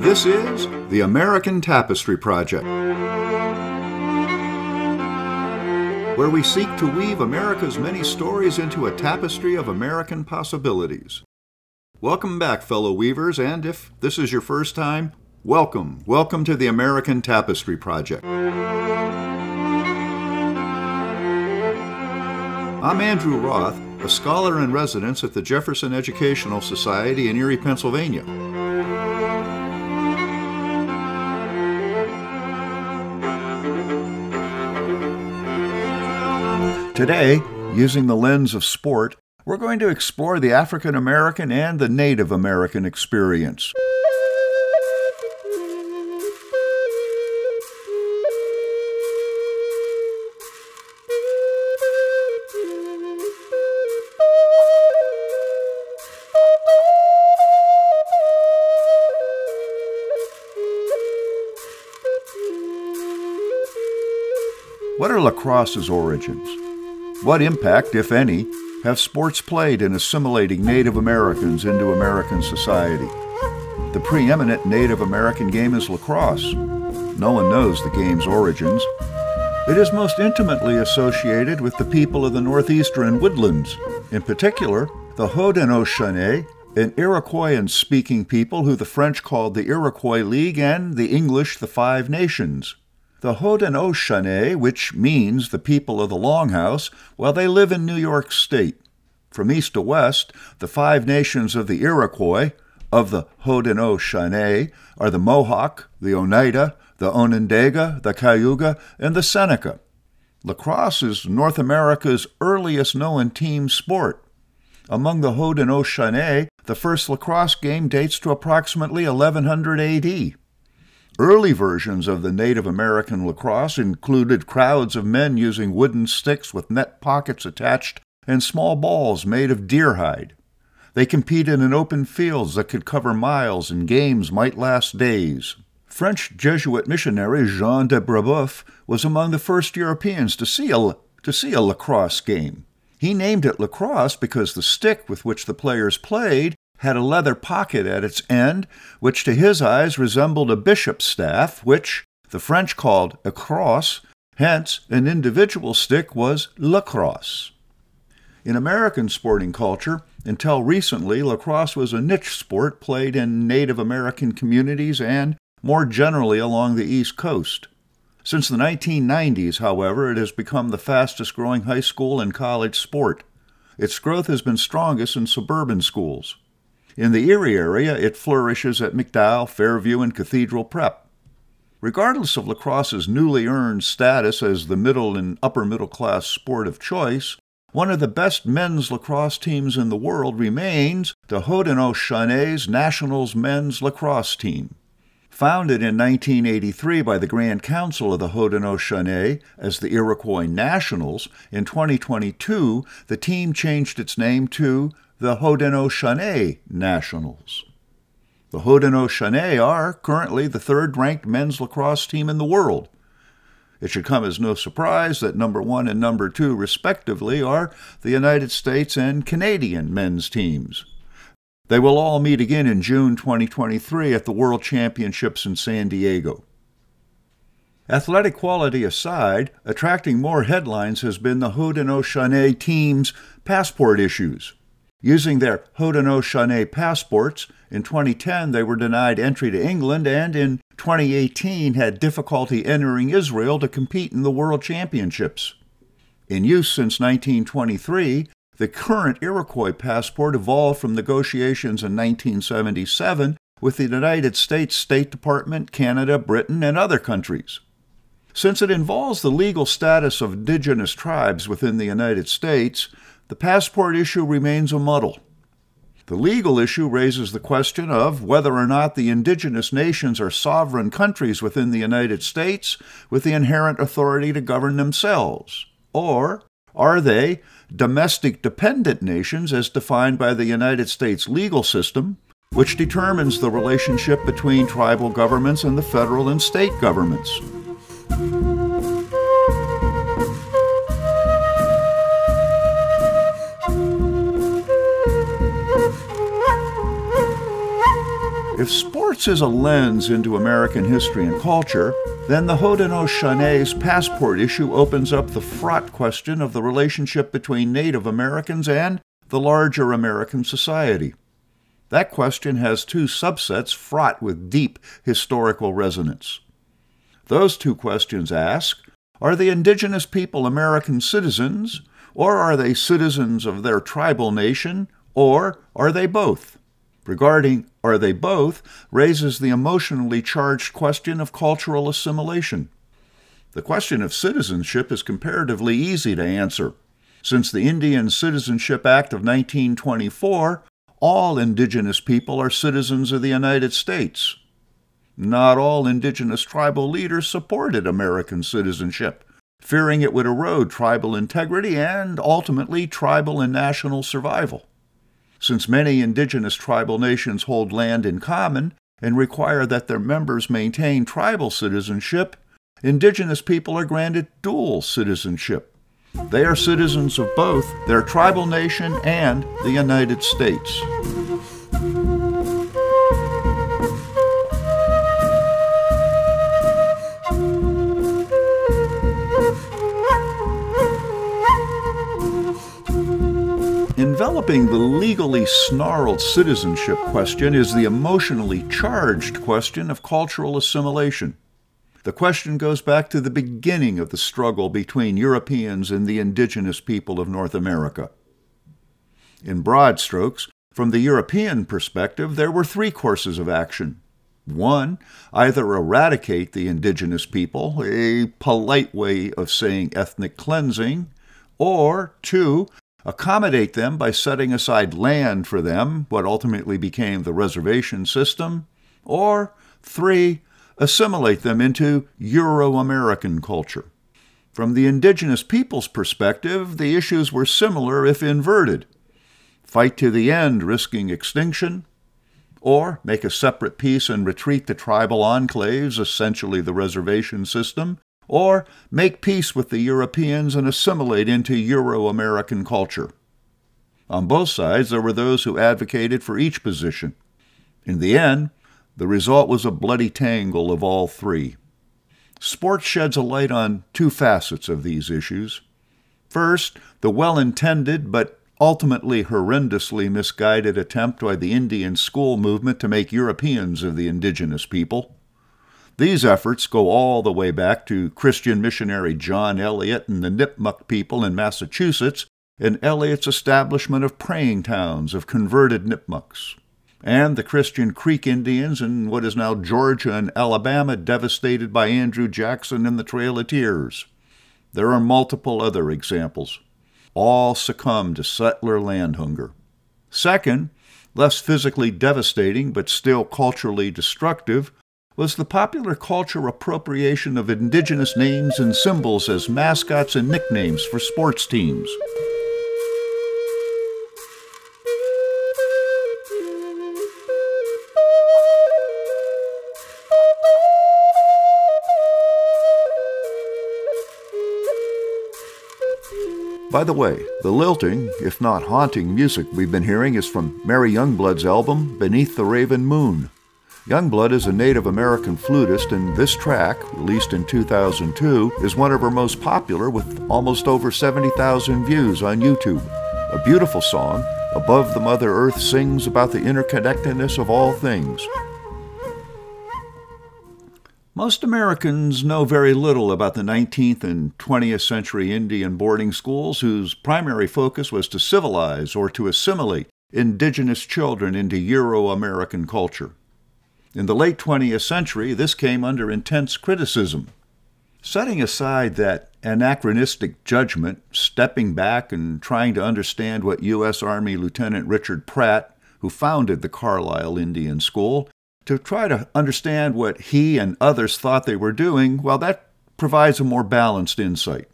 This is the American Tapestry Project, where we seek to weave America's many stories into a tapestry of American possibilities. Welcome back, fellow weavers, and if this is your first time, welcome. Welcome to the American Tapestry Project. I'm Andrew Roth, a scholar in residence at the Jefferson Educational Society in Erie, Pennsylvania. Today, using the lens of sport, we're going to explore the African American and the Native American experience. Are lacrosse's origins? What impact, if any, have sports played in assimilating Native Americans into American society? The preeminent Native American game is lacrosse. No one knows the game's origins. It is most intimately associated with the people of the northeastern woodlands, in particular, the Haudenosaunee, an Iroquoian speaking people who the French called the Iroquois League and the English the Five Nations. The Haudenosaunee, which means the people of the Longhouse, well, they live in New York State. From east to west, the five nations of the Iroquois, of the Haudenosaunee, are the Mohawk, the Oneida, the Onondaga, the Cayuga, and the Seneca. Lacrosse is North America's earliest known team sport. Among the Haudenosaunee, the first lacrosse game dates to approximately 1100 AD. Early versions of the Native American lacrosse included crowds of men using wooden sticks with net pockets attached and small balls made of deer hide. They competed in open fields that could cover miles and games might last days. French Jesuit missionary Jean de Brebeuf was among the first Europeans to see a, to see a lacrosse game. He named it lacrosse because the stick with which the players played had a leather pocket at its end, which to his eyes resembled a bishop's staff, which the French called a crosse, hence, an individual stick was lacrosse. In American sporting culture, until recently, lacrosse was a niche sport played in Native American communities and, more generally, along the East Coast. Since the 1990s, however, it has become the fastest growing high school and college sport. Its growth has been strongest in suburban schools. In the Erie area, it flourishes at McDowell, Fairview, and Cathedral Prep. Regardless of lacrosse's newly earned status as the middle and upper middle class sport of choice, one of the best men's lacrosse teams in the world remains the Haudenosaunee Nationals men's lacrosse team. Founded in 1983 by the Grand Council of the Haudenosaunee as the Iroquois Nationals, in 2022 the team changed its name to the Haudenosaunee Nationals. The Haudenosaunee are currently the third ranked men's lacrosse team in the world. It should come as no surprise that number one and number two, respectively, are the United States and Canadian men's teams. They will all meet again in June 2023 at the World Championships in San Diego. Athletic quality aside, attracting more headlines has been the Haudenosaunee team's passport issues. Using their Haudenosaunee passports, in 2010 they were denied entry to England and in 2018 had difficulty entering Israel to compete in the World Championships. In use since 1923, the current Iroquois passport evolved from negotiations in 1977 with the United States State Department, Canada, Britain, and other countries. Since it involves the legal status of indigenous tribes within the United States, the passport issue remains a muddle. The legal issue raises the question of whether or not the indigenous nations are sovereign countries within the United States with the inherent authority to govern themselves, or are they domestic dependent nations as defined by the United States legal system, which determines the relationship between tribal governments and the federal and state governments? If sports is a lens into American history and culture, then the Haudenosaunee's passport issue opens up the fraught question of the relationship between Native Americans and the larger American society. That question has two subsets fraught with deep historical resonance. Those two questions ask Are the indigenous people American citizens, or are they citizens of their tribal nation, or are they both? Regarding are they both raises the emotionally charged question of cultural assimilation. The question of citizenship is comparatively easy to answer. Since the Indian Citizenship Act of 1924, all indigenous people are citizens of the United States. Not all indigenous tribal leaders supported American citizenship, fearing it would erode tribal integrity and ultimately tribal and national survival. Since many indigenous tribal nations hold land in common and require that their members maintain tribal citizenship, indigenous people are granted dual citizenship. They are citizens of both their tribal nation and the United States. Enveloping the legally snarled citizenship question is the emotionally charged question of cultural assimilation. The question goes back to the beginning of the struggle between Europeans and the indigenous people of North America. In broad strokes, from the European perspective, there were three courses of action. One, either eradicate the indigenous people, a polite way of saying ethnic cleansing, or two, accommodate them by setting aside land for them, what ultimately became the reservation system, or three, assimilate them into Euro American culture. From the indigenous people's perspective, the issues were similar if inverted fight to the end, risking extinction, or make a separate peace and retreat to tribal enclaves, essentially the reservation system, or make peace with the Europeans and assimilate into Euro American culture. On both sides, there were those who advocated for each position. In the end, the result was a bloody tangle of all three. Sports sheds a light on two facets of these issues. First, the well intended but ultimately horrendously misguided attempt by the Indian school movement to make Europeans of the indigenous people. These efforts go all the way back to Christian missionary John Eliot and the Nipmuc people in Massachusetts and Eliot's establishment of praying towns of converted Nipmucks. and the Christian Creek Indians in what is now Georgia and Alabama, devastated by Andrew Jackson and the Trail of Tears. There are multiple other examples. All succumbed to settler land hunger. Second, less physically devastating but still culturally destructive, was the popular culture appropriation of indigenous names and symbols as mascots and nicknames for sports teams. By the way, the lilting, if not haunting, music we've been hearing is from Mary Youngblood's album, Beneath the Raven Moon. Youngblood is a Native American flutist, and this track, released in 2002, is one of her most popular with almost over 70,000 views on YouTube. A beautiful song, Above the Mother Earth sings about the interconnectedness of all things. Most Americans know very little about the 19th and 20th century Indian boarding schools whose primary focus was to civilize or to assimilate indigenous children into Euro American culture. In the late 20th century, this came under intense criticism. Setting aside that anachronistic judgment, stepping back and trying to understand what U.S. Army Lieutenant Richard Pratt, who founded the Carlisle Indian School, to try to understand what he and others thought they were doing, well, that provides a more balanced insight.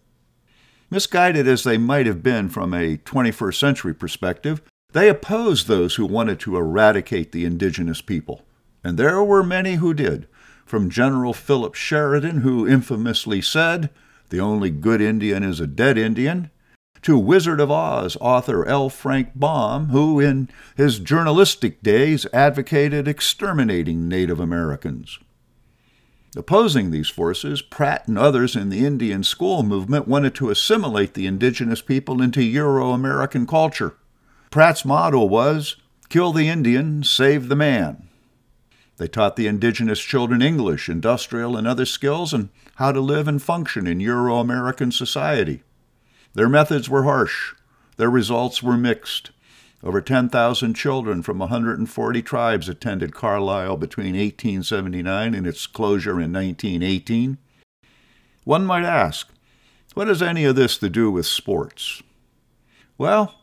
Misguided as they might have been from a 21st century perspective, they opposed those who wanted to eradicate the indigenous people. And there were many who did, from General Philip Sheridan, who infamously said, The only good Indian is a dead Indian, to Wizard of Oz author L. Frank Baum, who in his journalistic days advocated exterminating Native Americans. Opposing these forces, Pratt and others in the Indian school movement wanted to assimilate the indigenous people into Euro American culture. Pratt's motto was kill the Indian, save the man. They taught the indigenous children English, industrial, and other skills, and how to live and function in Euro American society. Their methods were harsh, their results were mixed. Over 10,000 children from 140 tribes attended Carlisle between 1879 and its closure in 1918. One might ask, what has any of this to do with sports? Well,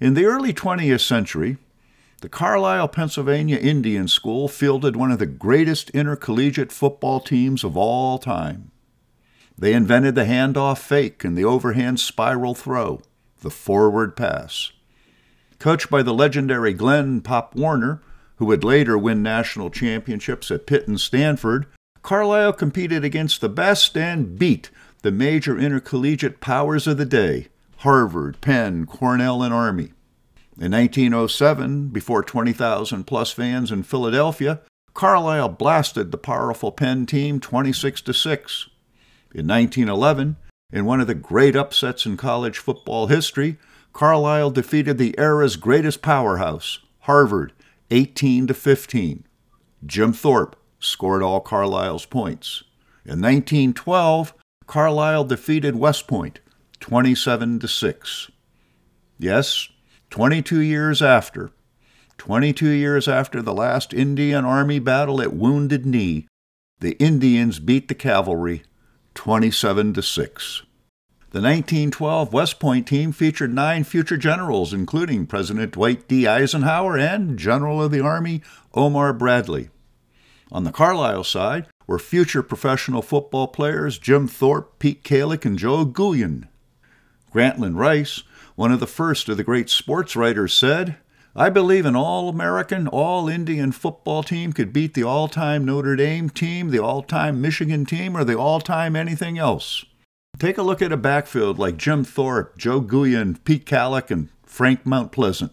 in the early 20th century, the Carlisle, Pennsylvania Indian School fielded one of the greatest intercollegiate football teams of all time. They invented the handoff fake and the overhand spiral throw, the forward pass. Coached by the legendary Glenn Pop Warner, who would later win national championships at Pitt and Stanford, Carlisle competed against the best and beat the major intercollegiate powers of the day Harvard, Penn, Cornell, and Army. In 1907, before 20,000 plus fans in Philadelphia, Carlisle blasted the powerful Penn team 26 to 6. In 1911, in one of the great upsets in college football history, Carlisle defeated the era's greatest powerhouse, Harvard, 18 to 15. Jim Thorpe scored all Carlisle's points. In 1912, Carlisle defeated West Point, 27 to 6. Yes, 22 years after, 22 years after the last Indian Army battle at Wounded Knee, the Indians beat the cavalry 27 to 6. The 1912 West Point team featured nine future generals, including President Dwight D. Eisenhower and General of the Army Omar Bradley. On the Carlisle side were future professional football players Jim Thorpe, Pete Calac, and Joe Guyon. Grantland Rice, one of the first of the great sports writers, said, I believe an all American, all Indian football team could beat the all time Notre Dame team, the all time Michigan team, or the all time anything else. Take a look at a backfield like Jim Thorpe, Joe Guyon, Pete Calac, and Frank Mount Pleasant.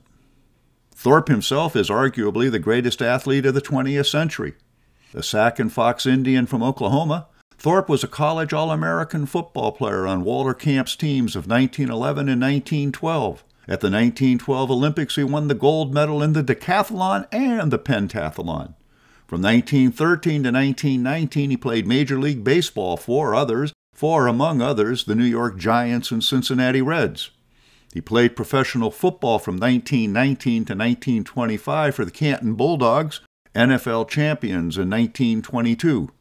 Thorpe himself is arguably the greatest athlete of the 20th century. The Sac and Fox Indian from Oklahoma, Thorpe was a college All American football player on Walter Camp's teams of 1911 and 1912. At the 1912 Olympics, he won the gold medal in the decathlon and the pentathlon. From 1913 to 1919, he played Major League Baseball for others, for, among others, the New York Giants and Cincinnati Reds. He played professional football from 1919 to 1925 for the Canton Bulldogs, NFL champions in 1922.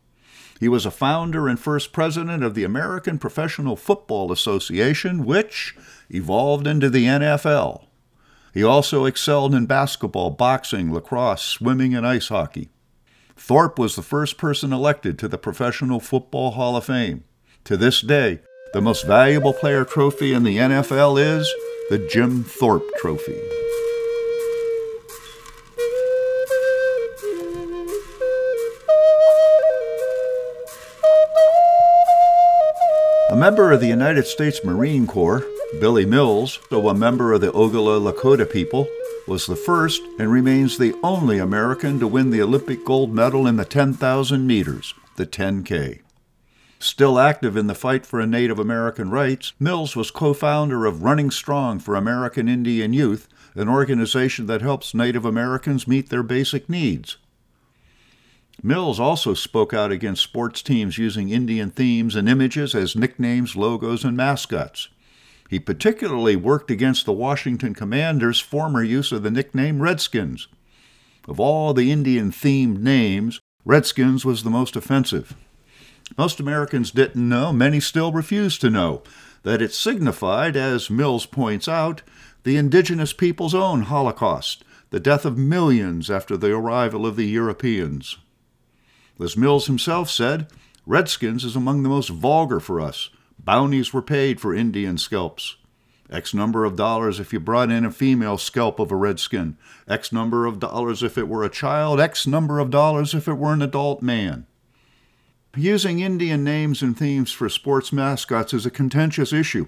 He was a founder and first president of the American Professional Football Association, which evolved into the NFL. He also excelled in basketball, boxing, lacrosse, swimming, and ice hockey. Thorpe was the first person elected to the Professional Football Hall of Fame. To this day, the most valuable player trophy in the NFL is the Jim Thorpe Trophy. Member of the United States Marine Corps, Billy Mills, though a member of the Oglala Lakota people, was the first and remains the only American to win the Olympic gold medal in the 10,000 meters, the 10K. Still active in the fight for Native American rights, Mills was co founder of Running Strong for American Indian Youth, an organization that helps Native Americans meet their basic needs. Mills also spoke out against sports teams using Indian themes and images as nicknames, logos, and mascots. He particularly worked against the Washington Commanders' former use of the nickname Redskins. Of all the Indian themed names, Redskins was the most offensive. Most Americans didn't know, many still refuse to know, that it signified, as Mills points out, the indigenous people's own Holocaust, the death of millions after the arrival of the Europeans. As Mills himself said, Redskins is among the most vulgar for us. Bounties were paid for Indian scalps. X number of dollars if you brought in a female scalp of a redskin. X number of dollars if it were a child. X number of dollars if it were an adult man. Using Indian names and themes for sports mascots is a contentious issue.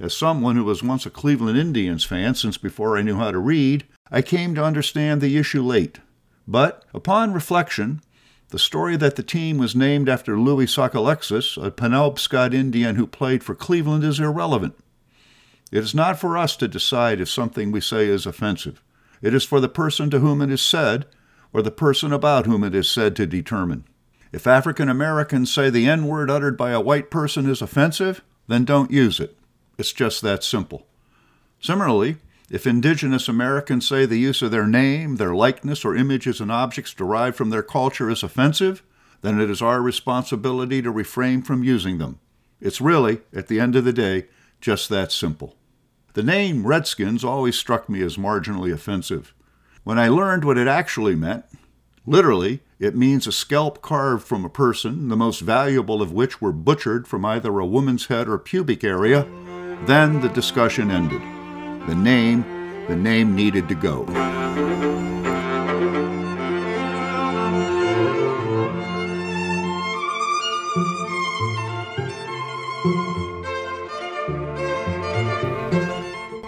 As someone who was once a Cleveland Indians fan since before I knew how to read, I came to understand the issue late. But upon reflection, the story that the team was named after Louis Sockalexis, a Penobscot Indian who played for Cleveland, is irrelevant. It is not for us to decide if something we say is offensive. It is for the person to whom it is said, or the person about whom it is said to determine. If African Americans say the N word uttered by a white person is offensive, then don't use it. It's just that simple. Similarly, if indigenous Americans say the use of their name, their likeness, or images and objects derived from their culture is offensive, then it is our responsibility to refrain from using them. It's really, at the end of the day, just that simple. The name Redskins always struck me as marginally offensive. When I learned what it actually meant, literally, it means a scalp carved from a person, the most valuable of which were butchered from either a woman's head or pubic area, then the discussion ended. The name, the name needed to go.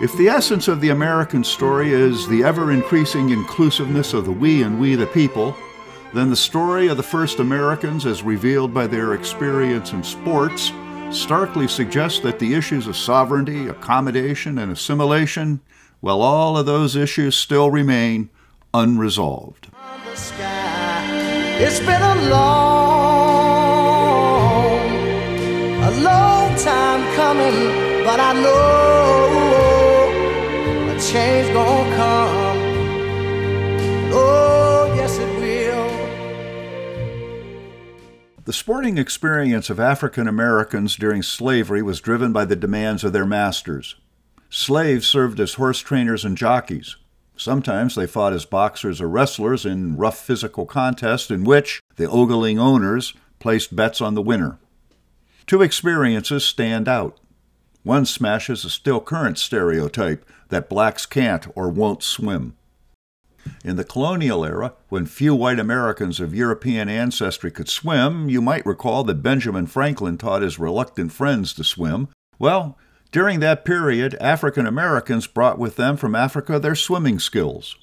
If the essence of the American story is the ever increasing inclusiveness of the we and we the people, then the story of the first Americans, as revealed by their experience in sports, starkly suggests that the issues of sovereignty, accommodation, and assimilation, well, all of those issues still remain unresolved. It's been a long, a long time coming, but I know a change gonna come. Oh, The sporting experience of African Americans during slavery was driven by the demands of their masters. Slaves served as horse trainers and jockeys. Sometimes they fought as boxers or wrestlers in rough physical contests in which the ogling owners placed bets on the winner. Two experiences stand out. One smashes a still current stereotype that blacks can't or won't swim. In the colonial era, when few white Americans of European ancestry could swim, you might recall that Benjamin Franklin taught his reluctant friends to swim. Well, during that period, African Americans brought with them from Africa their swimming skills.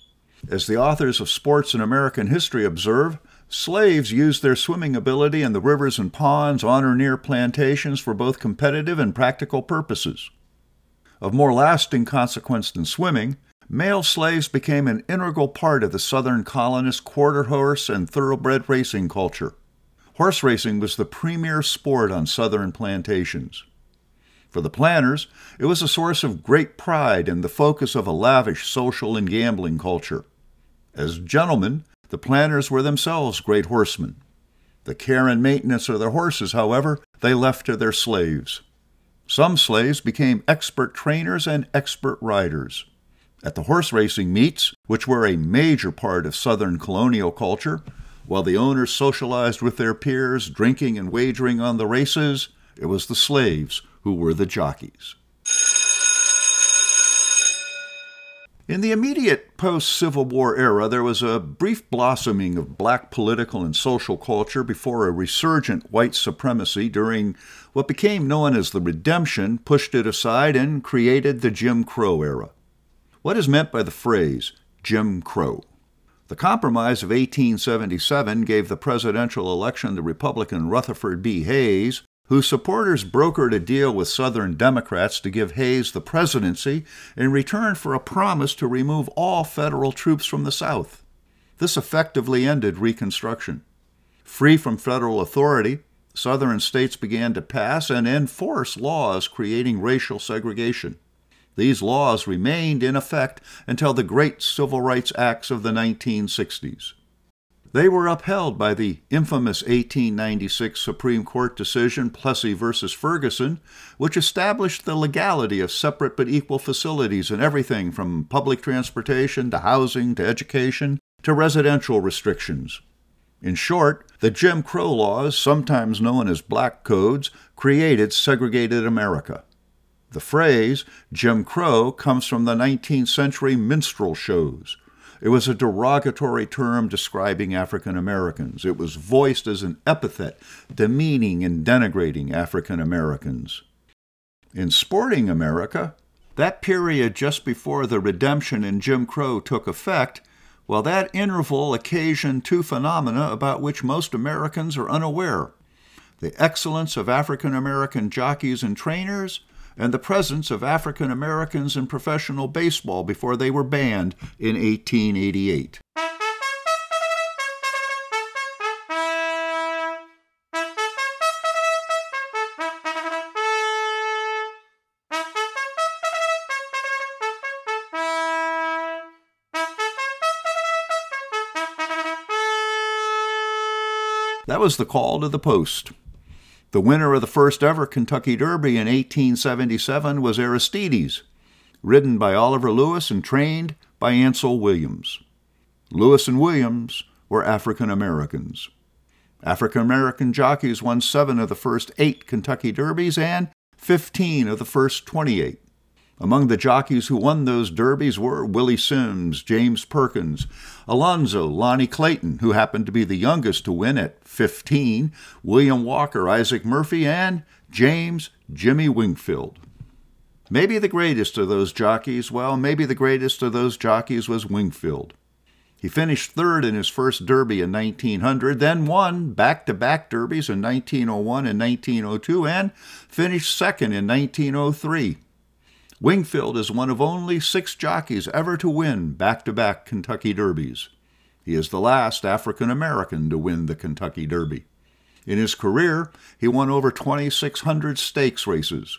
As the authors of Sports in American History observe, slaves used their swimming ability in the rivers and ponds on or near plantations for both competitive and practical purposes. Of more lasting consequence than swimming, Male slaves became an integral part of the Southern colonists' quarter horse and thoroughbred racing culture. Horse racing was the premier sport on Southern plantations. For the planters, it was a source of great pride and the focus of a lavish social and gambling culture. As gentlemen, the planters were themselves great horsemen. The care and maintenance of their horses, however, they left to their slaves. Some slaves became expert trainers and expert riders. At the horse racing meets, which were a major part of Southern colonial culture, while the owners socialized with their peers, drinking and wagering on the races, it was the slaves who were the jockeys. In the immediate post Civil War era, there was a brief blossoming of black political and social culture before a resurgent white supremacy during what became known as the Redemption pushed it aside and created the Jim Crow era. What is meant by the phrase Jim Crow? The Compromise of 1877 gave the presidential election to Republican Rutherford B. Hayes, whose supporters brokered a deal with Southern Democrats to give Hayes the presidency in return for a promise to remove all federal troops from the South. This effectively ended Reconstruction. Free from federal authority, Southern states began to pass and enforce laws creating racial segregation. These laws remained in effect until the great civil rights acts of the 1960s. They were upheld by the infamous 1896 Supreme Court decision Plessy v. Ferguson, which established the legality of separate but equal facilities in everything from public transportation to housing to education to residential restrictions. In short, the Jim Crow laws, sometimes known as black codes, created segregated America. The phrase Jim Crow comes from the 19th century minstrel shows. It was a derogatory term describing African Americans. It was voiced as an epithet demeaning and denigrating African Americans. In sporting America, that period just before the redemption in Jim Crow took effect, well, that interval occasioned two phenomena about which most Americans are unaware the excellence of African American jockeys and trainers, and the presence of African Americans in professional baseball before they were banned in 1888. That was the call to the post. The winner of the first ever Kentucky Derby in 1877 was Aristides, ridden by Oliver Lewis and trained by Ansel Williams. Lewis and Williams were African Americans. African American jockeys won seven of the first eight Kentucky Derbies and 15 of the first 28. Among the jockeys who won those derbies were Willie Sims, James Perkins, Alonzo, Lonnie Clayton, who happened to be the youngest to win at 15, William Walker, Isaac Murphy, and James Jimmy Winkfield. Maybe the greatest of those jockeys, well, maybe the greatest of those jockeys was Winkfield. He finished third in his first Derby in 1900, then won back to back Derbies in 1901 and 1902, and finished second in 1903. Winkfield is one of only six jockeys ever to win back to back Kentucky Derbies. He is the last African American to win the Kentucky Derby. In his career, he won over 2,600 stakes races.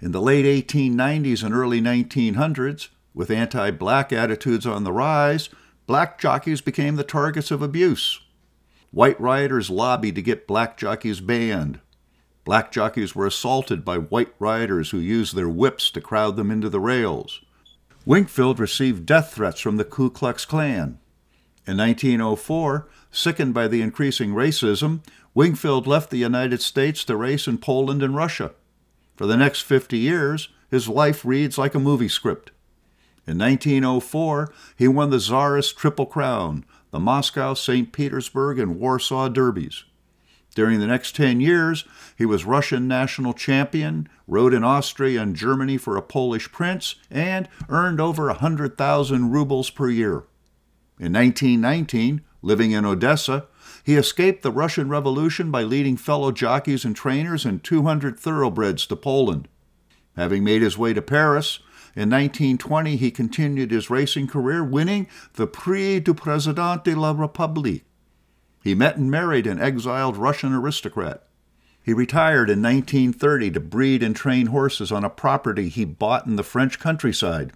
In the late 1890s and early 1900s, with anti black attitudes on the rise, black jockeys became the targets of abuse. White rioters lobbied to get black jockeys banned. Black jockeys were assaulted by white riders who used their whips to crowd them into the rails. Winkfield received death threats from the Ku Klux Klan. In 1904, sickened by the increasing racism, Winkfield left the United States to race in Poland and Russia. For the next 50 years, his life reads like a movie script. In 1904, he won the Tsarist Triple Crown, the Moscow, St. Petersburg, and Warsaw Derbies. During the next 10 years, he was Russian national champion, rode in Austria and Germany for a Polish prince, and earned over a 100,000 rubles per year. In 1919, living in Odessa, he escaped the Russian Revolution by leading fellow jockeys and trainers and 200 thoroughbreds to Poland. Having made his way to Paris, in 1920 he continued his racing career, winning the Prix du Président de la République. He met and married an exiled Russian aristocrat. He retired in 1930 to breed and train horses on a property he bought in the French countryside.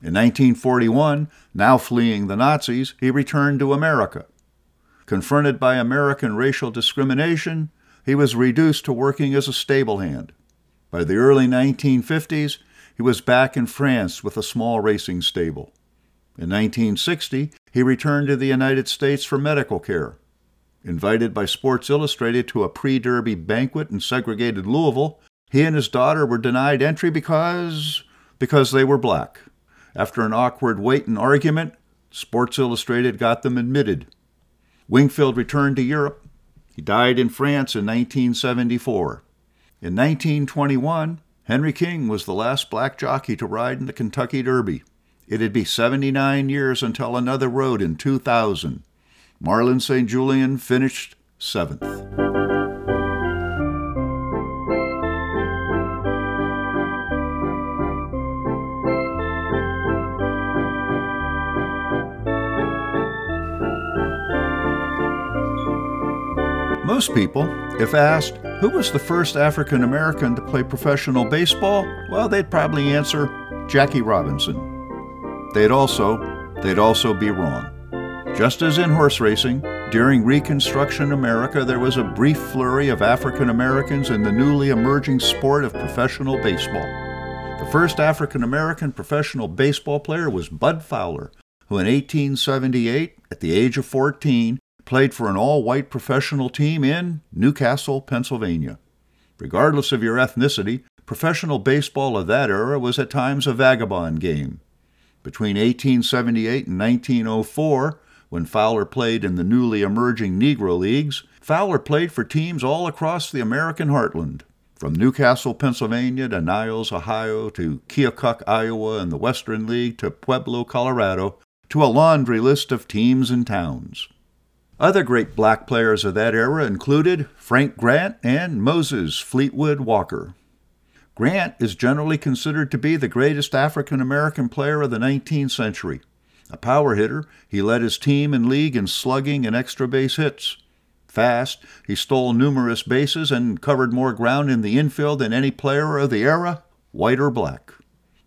In 1941, now fleeing the Nazis, he returned to America. Confronted by American racial discrimination, he was reduced to working as a stable hand. By the early 1950s, he was back in France with a small racing stable. In 1960, he returned to the United States for medical care. Invited by Sports Illustrated to a pre Derby banquet in segregated Louisville, he and his daughter were denied entry because because they were black. After an awkward wait and argument, Sports Illustrated got them admitted. Winkfield returned to Europe. He died in France in 1974. In 1921, Henry King was the last black jockey to ride in the Kentucky Derby. It'd be 79 years until another rode in 2000. Marlon St. Julien finished seventh. Most people, if asked who was the first African American to play professional baseball, well, they'd probably answer Jackie Robinson. They'd also, they'd also be wrong. Just as in horse racing, during Reconstruction America, there was a brief flurry of African Americans in the newly emerging sport of professional baseball. The first African American professional baseball player was Bud Fowler, who in 1878, at the age of 14, played for an all white professional team in Newcastle, Pennsylvania. Regardless of your ethnicity, professional baseball of that era was at times a vagabond game. Between 1878 and 1904, when Fowler played in the newly emerging Negro Leagues, Fowler played for teams all across the American heartland. From Newcastle, Pennsylvania to Niles, Ohio to Keokuk, Iowa, and the Western League to Pueblo, Colorado, to a laundry list of teams and towns. Other great black players of that era included Frank Grant and Moses Fleetwood Walker. Grant is generally considered to be the greatest African American player of the 19th century. A power hitter, he led his team and league in slugging and extra base hits. Fast, he stole numerous bases and covered more ground in the infield than any player of the era, white or black.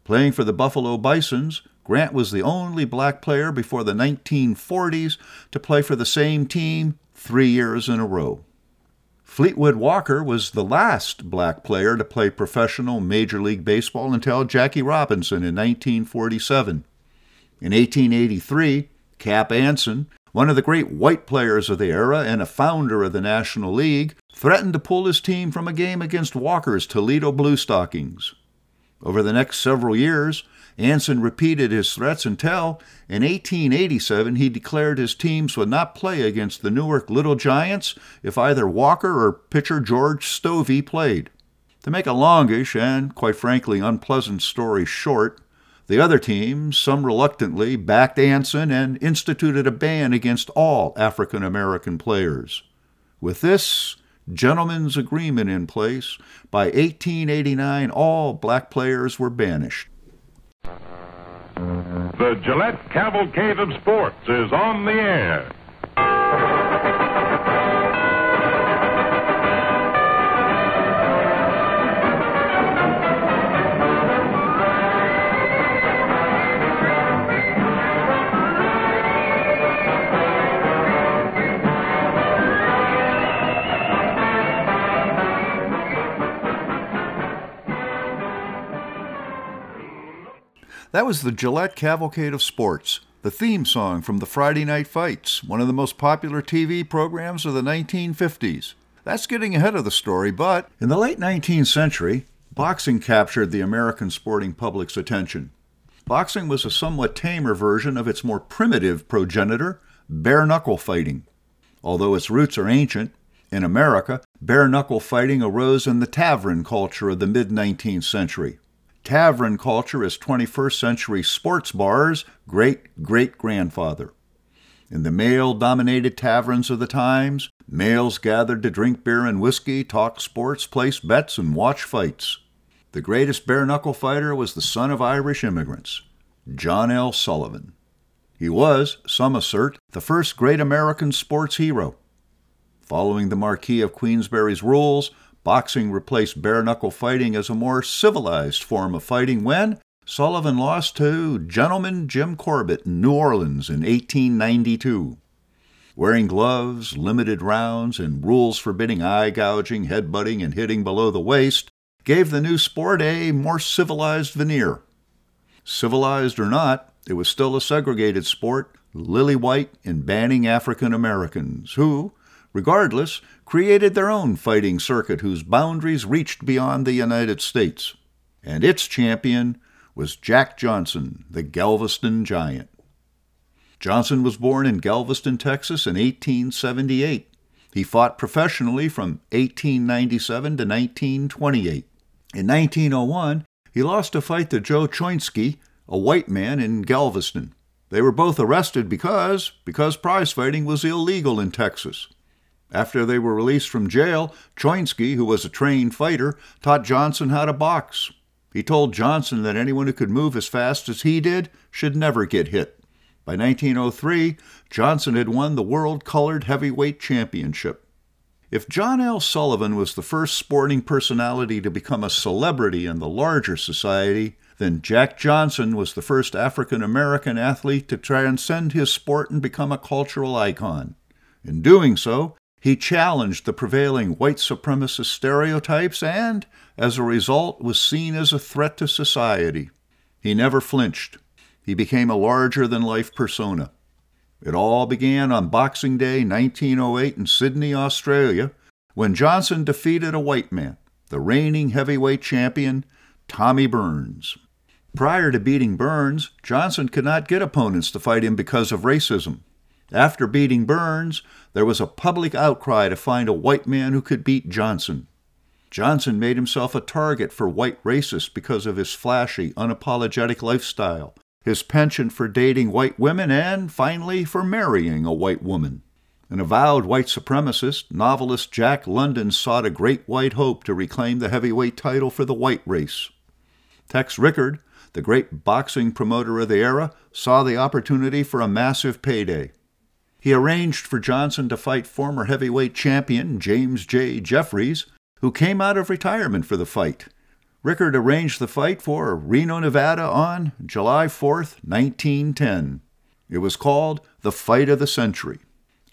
Playing for the Buffalo Bisons, Grant was the only black player before the 1940s to play for the same team three years in a row. Fleetwood Walker was the last black player to play professional Major League Baseball until Jackie Robinson in 1947. In 1883, Cap Anson, one of the great white players of the era and a founder of the National League, threatened to pull his team from a game against Walker's Toledo Blue Stockings. Over the next several years, Anson repeated his threats until, in 1887, he declared his teams would not play against the Newark Little Giants if either Walker or pitcher George Stovey played. To make a longish and, quite frankly, unpleasant story short, the other teams, some reluctantly, backed Anson and instituted a ban against all African American players. With this, gentleman's agreement in place, by 1889 all black players were banished. The Gillette Cavalcade of Sports is on the air. That was the Gillette Cavalcade of Sports, the theme song from the Friday Night Fights, one of the most popular TV programs of the 1950s. That's getting ahead of the story, but in the late 19th century, boxing captured the American sporting public's attention. Boxing was a somewhat tamer version of its more primitive progenitor, bare knuckle fighting. Although its roots are ancient, in America, bare knuckle fighting arose in the tavern culture of the mid 19th century. Tavern culture is 21st century sports bars' great great grandfather. In the male dominated taverns of the times, males gathered to drink beer and whiskey, talk sports, place bets, and watch fights. The greatest bare knuckle fighter was the son of Irish immigrants, John L. Sullivan. He was, some assert, the first great American sports hero. Following the Marquis of Queensberry's rules, Boxing replaced bare knuckle fighting as a more civilized form of fighting when Sullivan lost to Gentleman Jim Corbett in New Orleans in 1892. Wearing gloves, limited rounds, and rules forbidding eye gouging, headbutting, and hitting below the waist gave the new sport a more civilized veneer. Civilized or not, it was still a segregated sport, lily white and banning African Americans, who, regardless, created their own fighting circuit whose boundaries reached beyond the United States. And its champion was Jack Johnson, the Galveston Giant. Johnson was born in Galveston, Texas in 1878. He fought professionally from 1897 to 1928. In 1901, he lost a fight to Joe Choynski, a white man in Galveston. They were both arrested because because prize fighting was illegal in Texas. After they were released from jail, Choynski, who was a trained fighter, taught Johnson how to box. He told Johnson that anyone who could move as fast as he did should never get hit. By 1903, Johnson had won the World Colored Heavyweight Championship. If John L. Sullivan was the first sporting personality to become a celebrity in the larger society, then Jack Johnson was the first African American athlete to transcend his sport and become a cultural icon. In doing so, he challenged the prevailing white supremacist stereotypes and, as a result, was seen as a threat to society. He never flinched. He became a larger than life persona. It all began on Boxing Day 1908 in Sydney, Australia, when Johnson defeated a white man, the reigning heavyweight champion, Tommy Burns. Prior to beating Burns, Johnson could not get opponents to fight him because of racism. After beating Burns, there was a public outcry to find a white man who could beat Johnson. Johnson made himself a target for white racists because of his flashy, unapologetic lifestyle, his penchant for dating white women, and finally for marrying a white woman. An avowed white supremacist, novelist Jack London sought a great white hope to reclaim the heavyweight title for the white race. Tex Rickard, the great boxing promoter of the era, saw the opportunity for a massive payday. He arranged for Johnson to fight former heavyweight champion James J. Jeffries, who came out of retirement for the fight. Rickard arranged the fight for Reno, Nevada on July 4, 1910. It was called the Fight of the Century.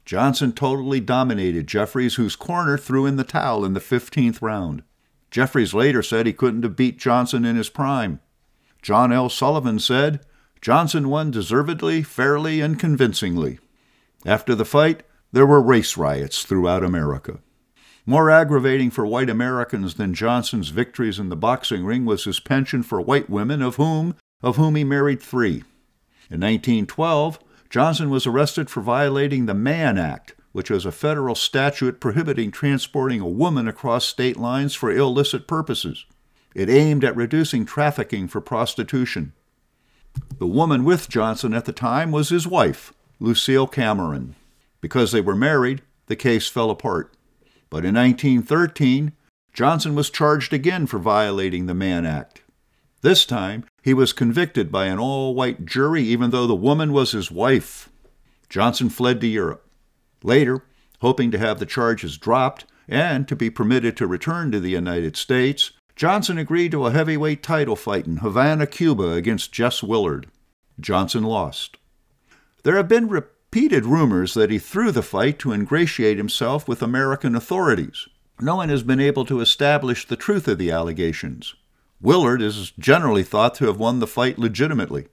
Johnson totally dominated Jeffries, whose corner threw in the towel in the 15th round. Jeffries later said he couldn't have beat Johnson in his prime. John L. Sullivan said, Johnson won deservedly, fairly, and convincingly. After the fight, there were race riots throughout America. More aggravating for white Americans than Johnson's victories in the boxing ring was his penchant for white women, of whom, of whom he married three. In 1912, Johnson was arrested for violating the Mann Act, which was a federal statute prohibiting transporting a woman across state lines for illicit purposes. It aimed at reducing trafficking for prostitution. The woman with Johnson at the time was his wife, Lucille Cameron. Because they were married, the case fell apart. But in 1913, Johnson was charged again for violating the Mann Act. This time, he was convicted by an all white jury, even though the woman was his wife. Johnson fled to Europe. Later, hoping to have the charges dropped and to be permitted to return to the United States, Johnson agreed to a heavyweight title fight in Havana, Cuba against Jess Willard. Johnson lost. There have been repeated rumors that he threw the fight to ingratiate himself with American authorities. No one has been able to establish the truth of the allegations. Willard is generally thought to have won the fight legitimately.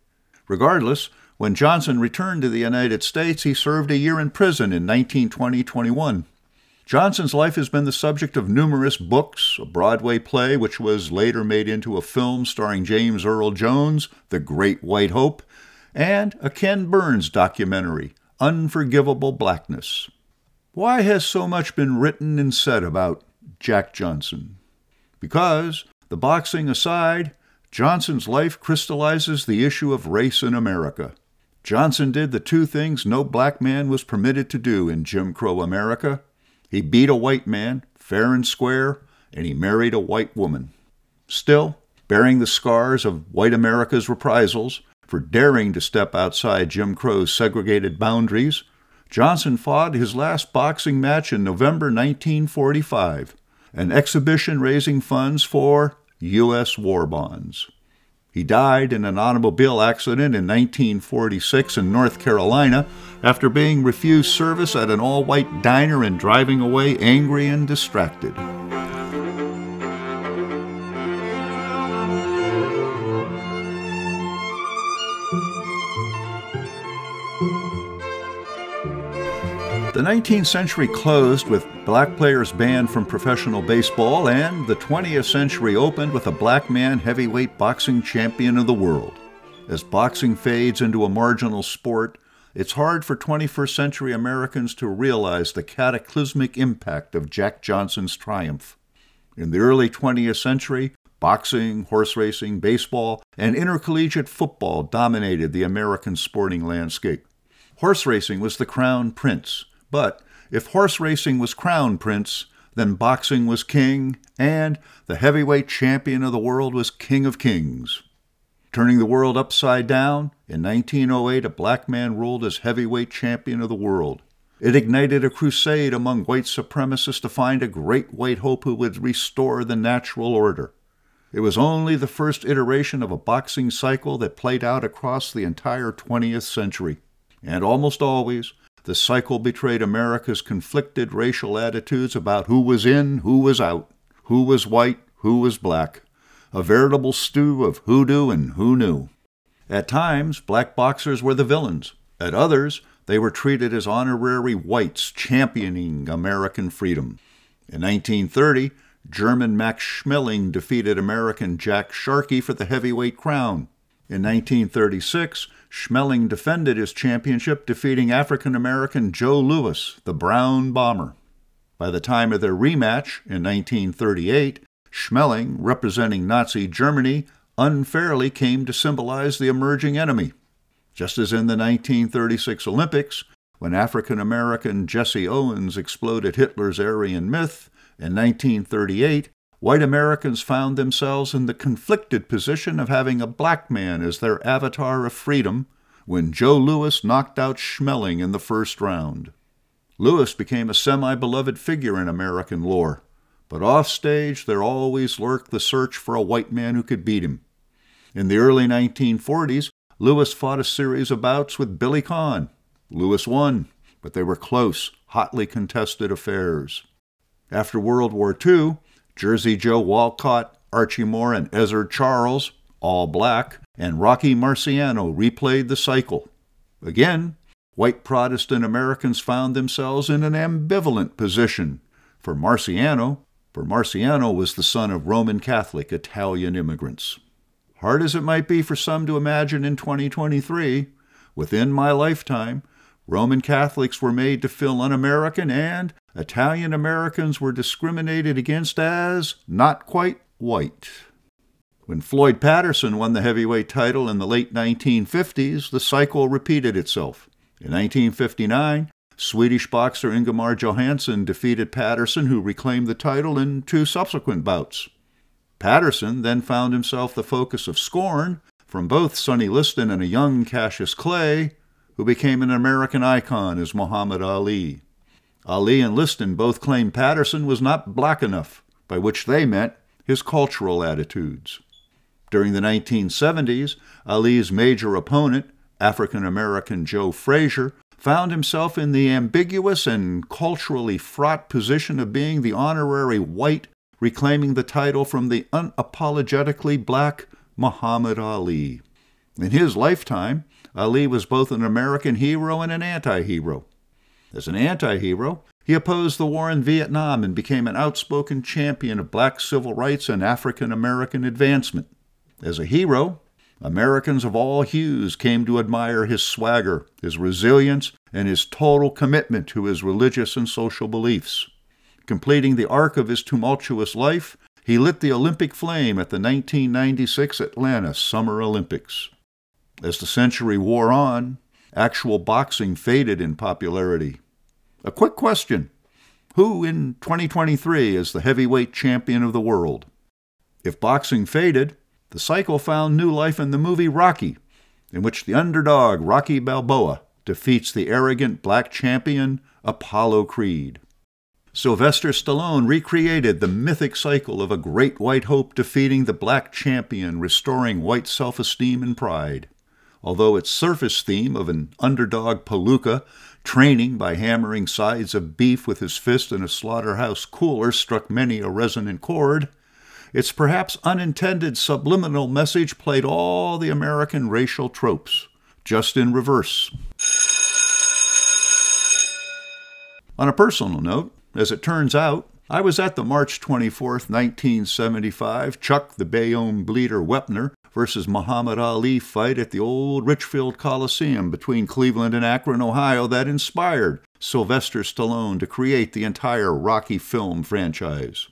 Regardless, when Johnson returned to the United States, he served a year in prison in 1920 21. Johnson's life has been the subject of numerous books, a Broadway play, which was later made into a film starring James Earl Jones, The Great White Hope, and a Ken Burns documentary, Unforgivable Blackness. Why has so much been written and said about Jack Johnson? Because the boxing aside, Johnson's life crystallizes the issue of race in America. Johnson did the two things no black man was permitted to do in Jim Crow America. He beat a white man, fair and square, and he married a white woman. Still, bearing the scars of white America's reprisals for daring to step outside Jim Crow's segregated boundaries, Johnson fought his last boxing match in November 1945 an exhibition raising funds for U.S. war bonds. He died in an automobile accident in 1946 in North Carolina after being refused service at an all white diner and driving away angry and distracted. The 19th century closed with black players banned from professional baseball, and the 20th century opened with a black man heavyweight boxing champion of the world. As boxing fades into a marginal sport, it's hard for 21st century Americans to realize the cataclysmic impact of Jack Johnson's triumph. In the early 20th century, boxing, horse racing, baseball, and intercollegiate football dominated the American sporting landscape. Horse racing was the crown prince, but if horse racing was crown prince, then boxing was king, and the heavyweight champion of the world was king of kings. Turning the world upside down, in 1908 a black man ruled as heavyweight champion of the world. It ignited a crusade among white supremacists to find a great white hope who would restore the natural order. It was only the first iteration of a boxing cycle that played out across the entire 20th century. And almost always, the cycle betrayed America's conflicted racial attitudes about who was in, who was out, who was white, who was black, a veritable stew of hoodoo and who knew. At times, black boxers were the villains. At others, they were treated as honorary whites championing American freedom. In 1930, German Max Schmeling defeated American Jack Sharkey for the heavyweight crown. In 1936, Schmeling defended his championship, defeating African American Joe Louis, the Brown Bomber. By the time of their rematch in 1938, Schmeling, representing Nazi Germany, unfairly came to symbolize the emerging enemy. Just as in the 1936 Olympics, when African American Jesse Owens exploded Hitler's Aryan myth, in 1938, white Americans found themselves in the conflicted position of having a black man as their avatar of freedom when Joe Louis knocked out Schmeling in the first round. Louis became a semi beloved figure in American lore, but offstage there always lurked the search for a white man who could beat him. In the early 1940s, Louis fought a series of bouts with Billy Conn. Louis won, but they were close, hotly contested affairs. After World War II, Jersey Joe Walcott, Archie Moore, and Ezzard Charles, all black, and Rocky Marciano replayed the cycle. Again, white Protestant Americans found themselves in an ambivalent position. For Marciano, for Marciano was the son of Roman Catholic Italian immigrants. Hard as it might be for some to imagine in 2023, within my lifetime, Roman Catholics were made to feel un American and Italian Americans were discriminated against as not quite white. When Floyd Patterson won the heavyweight title in the late 1950s, the cycle repeated itself. In 1959, Swedish boxer Ingemar Johansson defeated Patterson, who reclaimed the title in two subsequent bouts. Patterson then found himself the focus of scorn from both Sonny Liston and a young Cassius Clay, who became an American icon as Muhammad Ali. Ali and Liston both claimed Patterson was not black enough, by which they meant his cultural attitudes. During the 1970s, Ali's major opponent, African American Joe Frazier, found himself in the ambiguous and culturally fraught position of being the honorary white, reclaiming the title from the unapologetically black Muhammad Ali. In his lifetime, Ali was both an American hero and an anti hero. As an anti hero, he opposed the war in Vietnam and became an outspoken champion of black civil rights and African American advancement. As a hero, Americans of all hues came to admire his swagger, his resilience, and his total commitment to his religious and social beliefs. Completing the arc of his tumultuous life, he lit the Olympic flame at the 1996 Atlanta Summer Olympics. As the century wore on, actual boxing faded in popularity. A quick question Who in 2023 is the heavyweight champion of the world? If boxing faded, the cycle found new life in the movie Rocky, in which the underdog Rocky Balboa defeats the arrogant black champion Apollo Creed. Sylvester Stallone recreated the mythic cycle of a great white hope defeating the black champion, restoring white self esteem and pride. Although its surface theme of an underdog palooka training by hammering sides of beef with his fist in a slaughterhouse cooler struck many a resonant chord, its perhaps unintended subliminal message played all the American racial tropes, just in reverse. On a personal note, as it turns out, I was at the March 24, 1975 Chuck the Bayonne Bleeder Wepner versus Muhammad Ali fight at the old Richfield Coliseum between Cleveland and Akron, Ohio that inspired Sylvester Stallone to create the entire Rocky film franchise.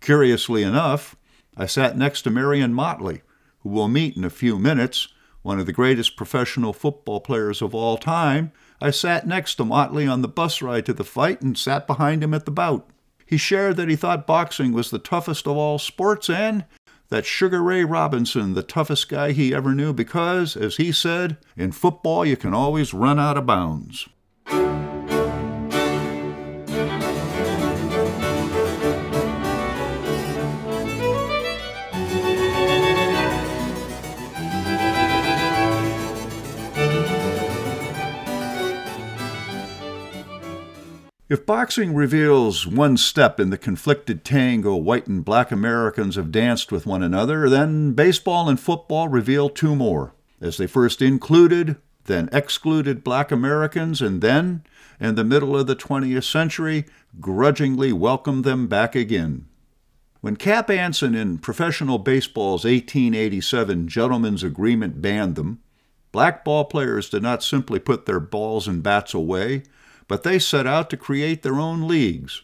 Curiously enough, I sat next to Marion Motley, who we'll meet in a few minutes, one of the greatest professional football players of all time. I sat next to Motley on the bus ride to the fight and sat behind him at the bout. He shared that he thought boxing was the toughest of all sports and that Sugar Ray Robinson, the toughest guy he ever knew, because, as he said, in football you can always run out of bounds. If boxing reveals one step in the conflicted tango white and black Americans have danced with one another, then baseball and football reveal two more, as they first included, then excluded black Americans, and then, in the middle of the 20th century, grudgingly welcomed them back again. When Cap Anson in professional baseball's 1887 gentleman's agreement banned them, black ball players did not simply put their balls and bats away but they set out to create their own leagues.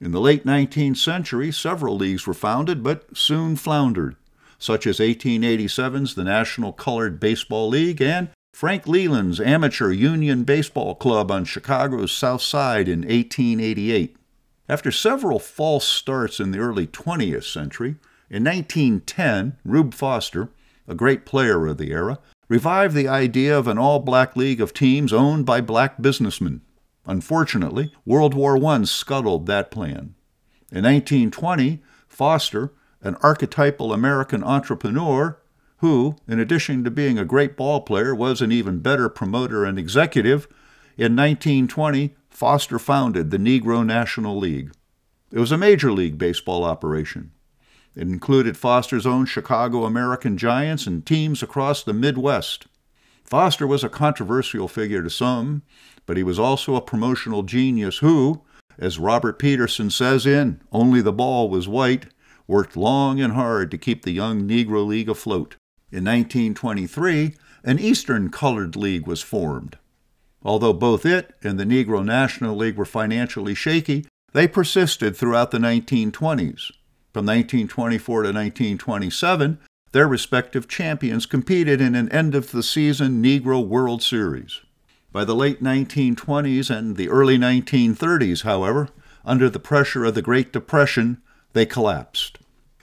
In the late 19th century, several leagues were founded but soon floundered, such as 1887's the National Colored Baseball League and Frank Leland's Amateur Union Baseball Club on Chicago's South Side in 1888. After several false starts in the early 20th century, in 1910, Rube Foster, a great player of the era, revived the idea of an all black league of teams owned by black businessmen. Unfortunately, World War I scuttled that plan. In 1920, Foster, an archetypal American entrepreneur, who, in addition to being a great ball player, was an even better promoter and executive, in 1920 Foster founded the Negro National League. It was a major league baseball operation. It included Foster's own Chicago American Giants and teams across the Midwest. Foster was a controversial figure to some, but he was also a promotional genius who, as Robert Peterson says in Only the Ball Was White, worked long and hard to keep the young Negro League afloat. In 1923, an Eastern Colored League was formed. Although both it and the Negro National League were financially shaky, they persisted throughout the 1920s. From 1924 to 1927, their respective champions competed in an end of the season Negro World Series. By the late 1920s and the early 1930s, however, under the pressure of the Great Depression, they collapsed.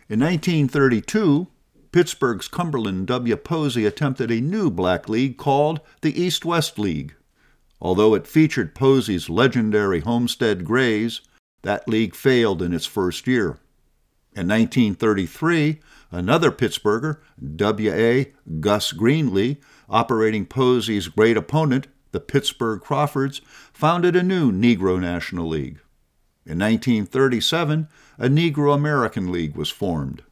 In 1932, Pittsburgh's Cumberland W. Posey attempted a new black league called the East West League. Although it featured Posey's legendary Homestead Grays, that league failed in its first year. In 1933, another Pittsburgher, W.A. Gus Greenlee, operating Posey's great opponent, the Pittsburgh Crawfords, founded a new Negro National League. In 1937, a Negro American League was formed.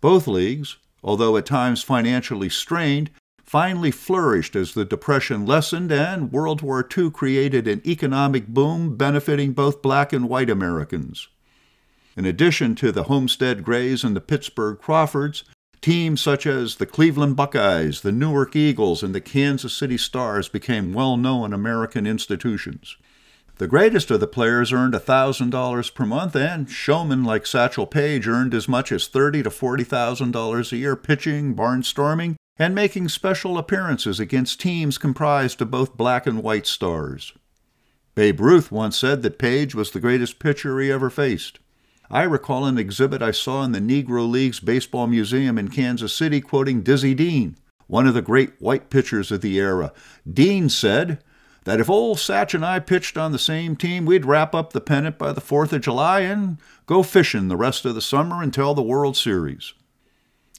Both leagues, although at times financially strained, finally flourished as the Depression lessened and World War II created an economic boom benefiting both black and white Americans. In addition to the Homestead Grays and the Pittsburgh Crawfords, Teams such as the Cleveland Buckeyes, the Newark Eagles, and the Kansas City Stars became well known American institutions. The greatest of the players earned $1,000 per month, and showmen like Satchel Paige earned as much as $30,000 to $40,000 a year pitching, barnstorming, and making special appearances against teams comprised of both black and white stars. Babe Ruth once said that Paige was the greatest pitcher he ever faced. I recall an exhibit I saw in the Negro Leagues Baseball Museum in Kansas City quoting Dizzy Dean, one of the great white pitchers of the era. Dean said that if old Satch and I pitched on the same team, we'd wrap up the pennant by the 4th of July and go fishing the rest of the summer until the World Series.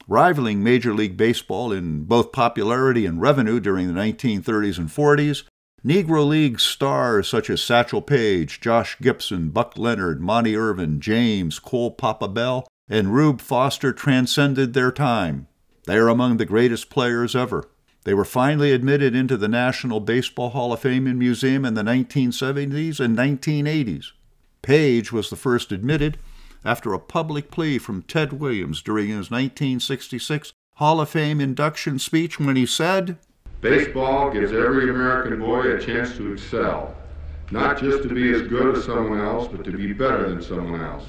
Rivaling Major League Baseball in both popularity and revenue during the 1930s and 40s, Negro League stars such as Satchel Paige, Josh Gibson, Buck Leonard, Monte Irvin, James, Cool Papa Bell, and Rube Foster transcended their time. They are among the greatest players ever. They were finally admitted into the National Baseball Hall of Fame and Museum in the 1970s and 1980s. Paige was the first admitted after a public plea from Ted Williams during his 1966 Hall of Fame induction speech when he said, Baseball gives every American boy a chance to excel, not just to be as good as someone else, but to be better than someone else.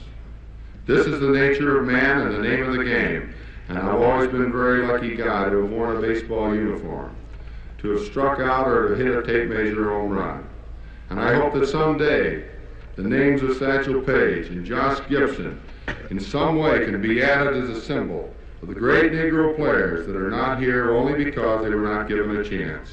This is the nature of man and the name of the game, and I've always been a very lucky guy to have worn a baseball uniform, to have struck out or to hit a tape measure home run. And I hope that someday the names of Satchel Paige and Josh Gibson in some way can be added as a symbol the great Negro players that are not here only because they were not given a chance.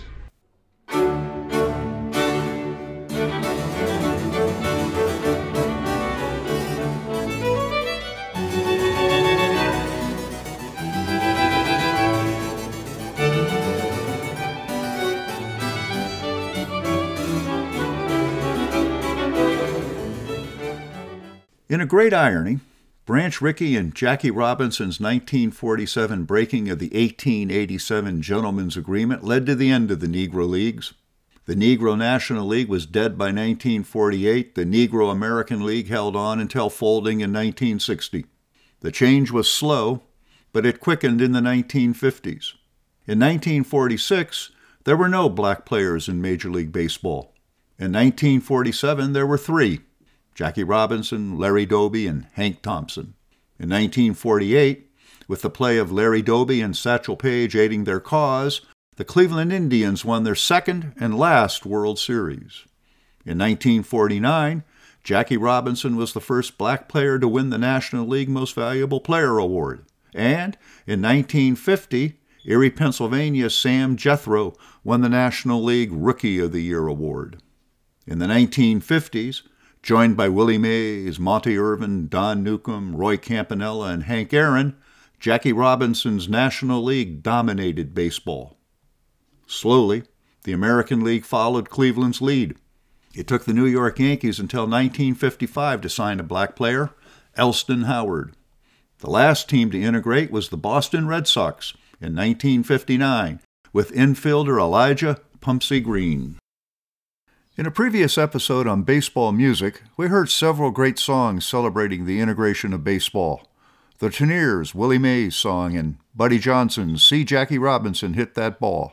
In a great irony, Branch Rickey and Jackie Robinson's 1947 breaking of the 1887 Gentlemen's Agreement led to the end of the Negro Leagues. The Negro National League was dead by 1948. The Negro American League held on until folding in 1960. The change was slow, but it quickened in the 1950s. In 1946, there were no black players in Major League Baseball. In 1947, there were three Jackie Robinson, Larry Doby, and Hank Thompson. In 1948, with the play of Larry Doby and Satchel Paige aiding their cause, the Cleveland Indians won their second and last World Series. In 1949, Jackie Robinson was the first black player to win the National League Most Valuable Player Award. And in 1950, Erie, Pennsylvania, Sam Jethroe won the National League Rookie of the Year award. In the 1950s, joined by Willie Mays, Monte Irvin, Don Newcombe, Roy Campanella, and Hank Aaron, Jackie Robinson's National League dominated baseball. Slowly, the American League followed Cleveland's lead. It took the New York Yankees until 1955 to sign a black player, Elston Howard. The last team to integrate was the Boston Red Sox in 1959 with infielder Elijah Pumpsie Green. In a previous episode on baseball music, we heard several great songs celebrating the integration of baseball. The Treniers' Willie Mays song and Buddy Johnson's See Jackie Robinson Hit That Ball.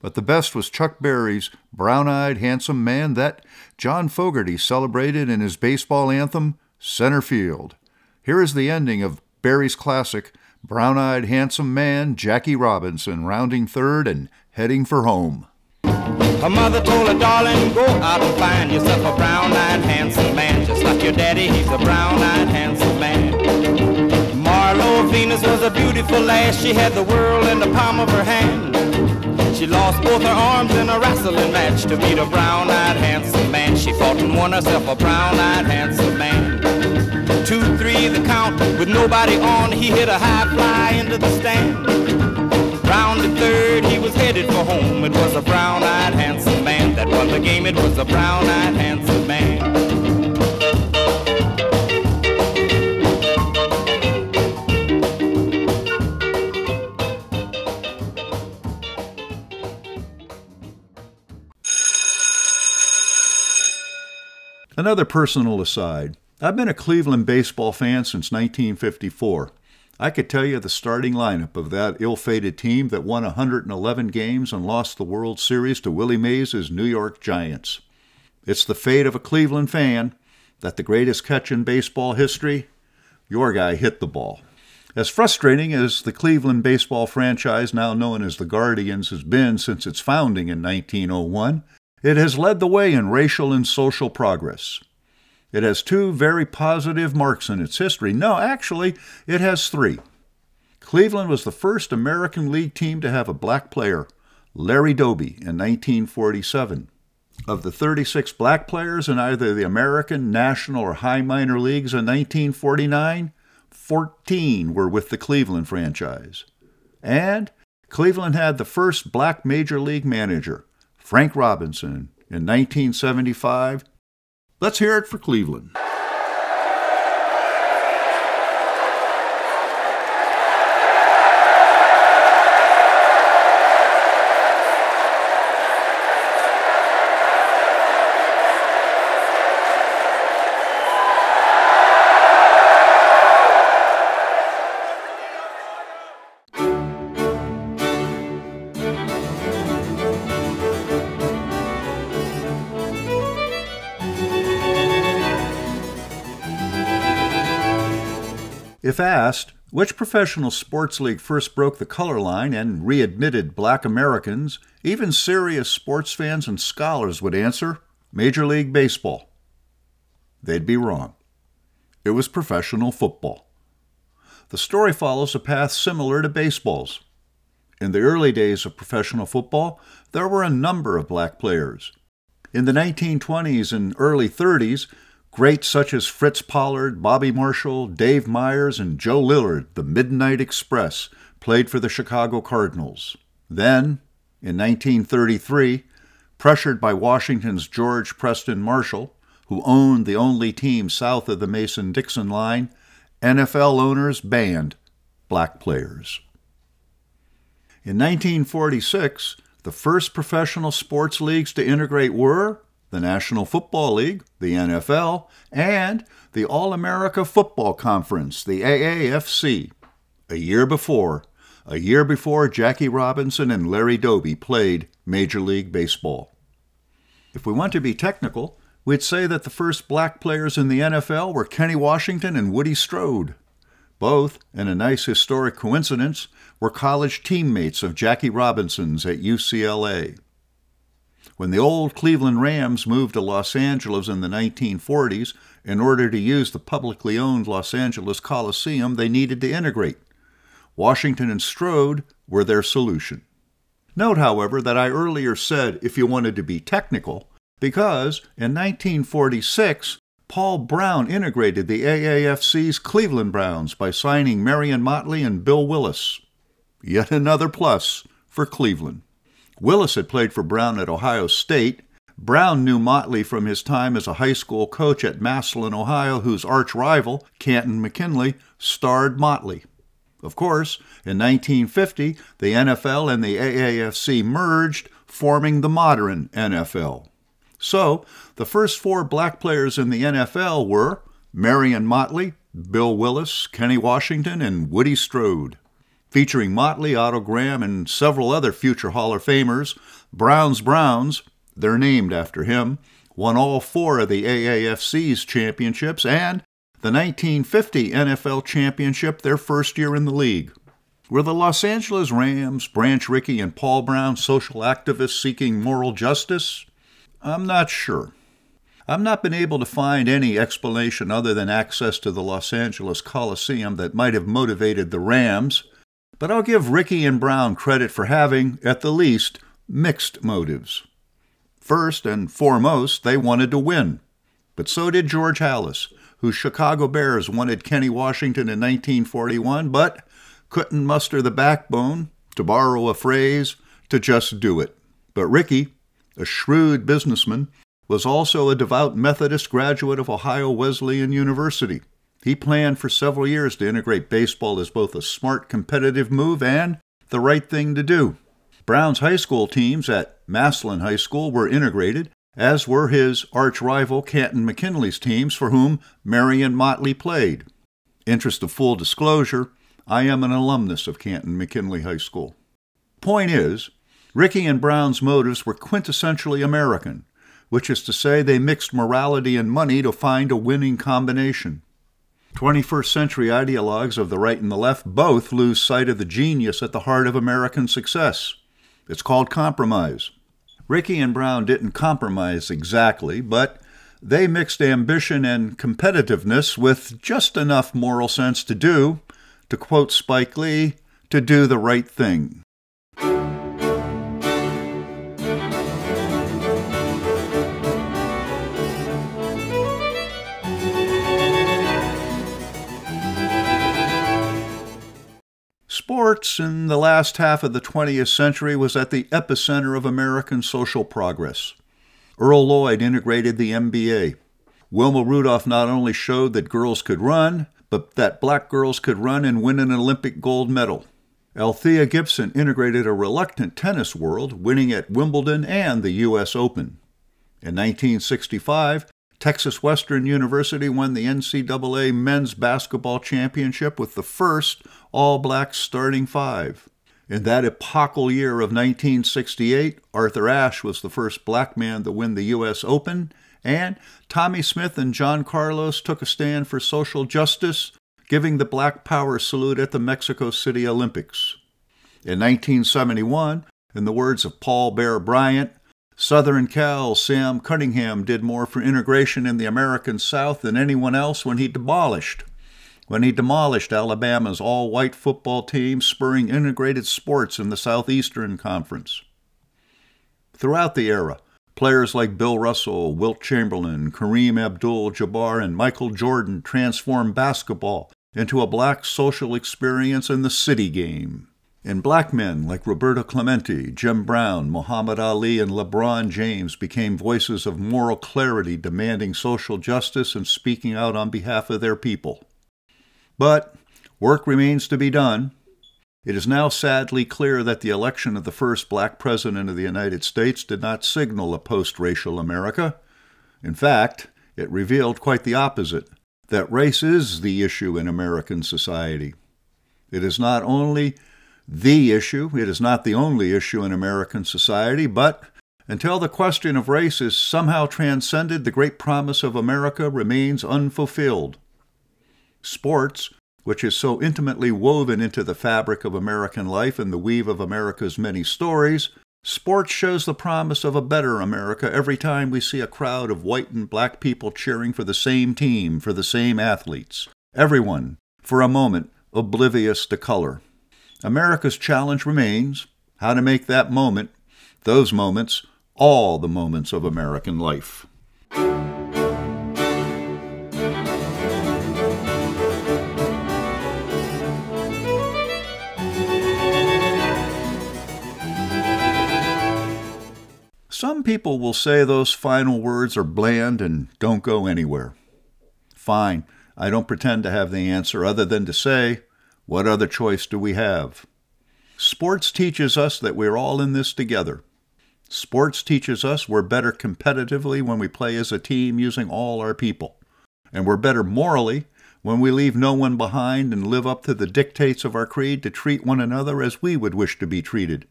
But the best was Chuck Berry's Brown Eyed Handsome Man that John Fogerty celebrated in his baseball anthem, Center Field. Here is the ending of Berry's classic, Brown Eyed Handsome Man, Jackie Robinson, rounding third and heading for home. Her mother told her, darling, go out and find yourself a brown-eyed handsome man, just like your daddy, he's a brown-eyed handsome man. Milo Venus was a beautiful lass, she had the world in the palm of her hand. She lost both her arms in a wrestling match to meet a brown-eyed handsome man. She fought and won herself a brown-eyed handsome man. Two, three, the count, with nobody on, he hit a high fly into the stand. Rounded third, he was headed for home. It was a brown-eyed handsome man that won the game. It was a brown-eyed handsome man. Another personal aside. I've been a Cleveland baseball fan since 1954. I could tell you the starting lineup of that ill fated team that won 111 games and lost the World Series to Willie Mays' New York Giants. It's the fate of a Cleveland fan that the greatest catch in baseball history, your guy hit the ball. As frustrating as the Cleveland baseball franchise, now known as the Guardians, has been since its founding in 1901, it has led the way in racial and social progress. It has two very positive marks in its history. No, actually, it has three. Cleveland was the first American League team to have a black player, Larry Doby, in 1947. Of the 36 black players in either the American, National, or High Minor Leagues in 1949, 14 were with the Cleveland franchise. And Cleveland had the first black major league manager, Frank Robinson, in 1975 Let's hear it for Cleveland. Asked which professional sports league first broke the color line and readmitted black Americans, even serious sports fans and scholars would answer Major League Baseball. They'd be wrong. It was professional football. The story follows a path similar to baseball's. In the early days of professional football, there were a number of black players. In the 1920s and early 30s, Greats such as Fritz Pollard, Bobby Marshall, Dave Myers, and Joe Lillard, the Midnight Express, played for the Chicago Cardinals. Then, in 1933, pressured by Washington's George Preston Marshall, who owned the only team south of the Mason Dixon line, NFL owners banned black players. In 1946, the first professional sports leagues to integrate were the National Football League, the NFL, and the All America Football Conference, the AAFC. A year before, a year before Jackie Robinson and Larry Doby played Major League Baseball. If we want to be technical, we'd say that the first black players in the NFL were Kenny Washington and Woody Strode. Both, in a nice historic coincidence, were college teammates of Jackie Robinson's at UCLA. When the old Cleveland Rams moved to Los Angeles in the 1940s, in order to use the publicly owned Los Angeles Coliseum, they needed to integrate. Washington and Strode were their solution. Note, however, that I earlier said if you wanted to be technical, because in 1946, Paul Brown integrated the AAFC's Cleveland Browns by signing Marion Motley and Bill Willis. Yet another plus for Cleveland. Willis had played for Brown at Ohio State. Brown knew Motley from his time as a high school coach at Massillon, Ohio, whose arch rival, Canton McKinley, starred Motley. Of course, in 1950, the NFL and the AAFC merged, forming the modern NFL. So, the first four black players in the NFL were Marion Motley, Bill Willis, Kenny Washington, and Woody Strode. Featuring Motley, Otto Graham, and several other future Hall of Famers, Browns Browns, they're named after him, won all four of the AAFC's championships and the 1950 NFL championship their first year in the league. Were the Los Angeles Rams, Branch Rickey, and Paul Brown social activists seeking moral justice? I'm not sure. I've not been able to find any explanation other than access to the Los Angeles Coliseum that might have motivated the Rams, but I'll give Rickey and Brown credit for having, at the least, mixed motives. First and foremost, they wanted to win, but so did George Halas, whose Chicago Bears wanted Kenny Washington in 1941, but couldn't muster the backbone, to borrow a phrase, to just do it. But Rickey, a shrewd businessman, was also a devout Methodist graduate of Ohio Wesleyan University. He planned for several years to integrate baseball as both a smart competitive move and the right thing to do. Brown's high school teams at Massillon High School were integrated, as were his arch rival Canton McKinley's teams, for whom Marion Motley played. Interest of full disclosure, I am an alumnus of Canton McKinley High School. Point is, Rickey and Brown's motives were quintessentially American, which is to say, they mixed morality and money to find a winning combination. 21st century ideologues of the right and the left both lose sight of the genius at the heart of American success. It's called compromise. Rickey and Brown didn't compromise exactly, but they mixed ambition and competitiveness with just enough moral sense to do, to quote Spike Lee, to do the right thing. Sports in the last half of the 20th century was at the epicenter of American social progress. Earl Lloyd integrated the NBA. Wilma Rudolph not only showed that girls could run, but that black girls could run and win an Olympic gold medal. Althea Gibson integrated a reluctant tennis world, winning at Wimbledon and the U.S. Open. In 1965, Texas Western University won the NCAA men's basketball championship with the first all black starting five. In that epochal year of 1968, Arthur Ashe was the first black man to win the U.S. Open, and Tommie Smith and John Carlos took a stand for social justice, giving the Black Power salute at the Mexico City Olympics. In 1971, in the words of Paul Bear Bryant, Southern Cal Sam Cunningham did more for integration in the American South than anyone else when he demolished when he demolished Alabama's all-white football team, spurring integrated sports in the Southeastern Conference. Throughout the era, players like Bill Russell, Wilt Chamberlain, Kareem Abdul-Jabbar, and Michael Jordan transformed basketball into a black social experience in the city game. And black men like Roberto Clemente, Jim Brown, Muhammad Ali, and LeBron James became voices of moral clarity demanding social justice and speaking out on behalf of their people. But work remains to be done. It is now sadly clear that the election of the first black president of the United States did not signal a post racial America. In fact, it revealed quite the opposite that race is the issue in American society. It is not only the issue, it is not the only issue in American society, but Until the question of race is somehow transcended, the great promise of America remains unfulfilled. Sports, which is so intimately woven into the fabric of American life and the weave of America's many stories, sports shows the promise of a better America every time we see a crowd of white and black people cheering for the same team, for the same athletes. Everyone, for a moment, oblivious to color. America's challenge remains how to make that moment, those moments, all the moments of American life. Some people will say those final words are bland and don't go anywhere. Fine, I don't pretend to have the answer other than to say, what other choice do we have? Sports teaches us that we're all in this together. Sports teaches us we're better competitively when we play as a team using all our people. And we're better morally when we leave no one behind and live up to the dictates of our creed to treat one another as we would wish to be treated.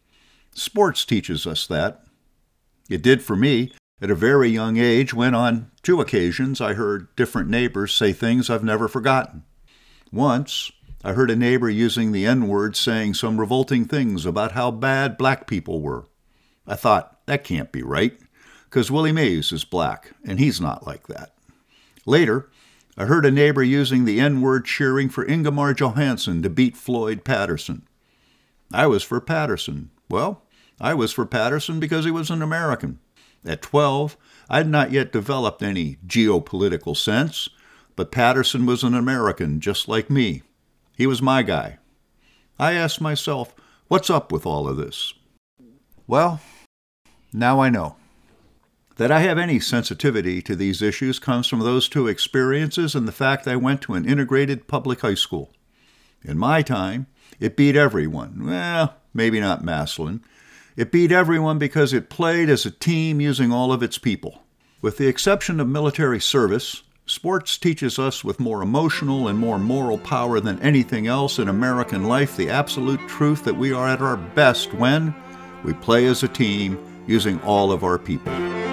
Sports teaches us that. It did for me at a very young age when, on two occasions, I heard different neighbors say things I've never forgotten. Once, I heard a neighbor using the N word saying some revolting things about how bad black people were. I thought, that can't be right, because Willie Mays is black, and he's not like that. Later, I heard a neighbor using the N word cheering for Ingemar Johansson to beat Floyd Patterson. I was for Patterson. Well, I was for Patterson because he was an American. At 12, I had not yet developed any geopolitical sense, but Patterson was an American just like me. He was my guy. I asked myself, what's up with all of this? Well, now I know. That I have any sensitivity to these issues comes from those two experiences and the fact I went to an integrated public high school. In my time, it beat everyone. Well, maybe not Massillon. It beat everyone because it played as a team using all of its people. With the exception of military service, sports teaches us with more emotional and more moral power than anything else in American life the absolute truth that we are at our best when we play as a team using all of our people.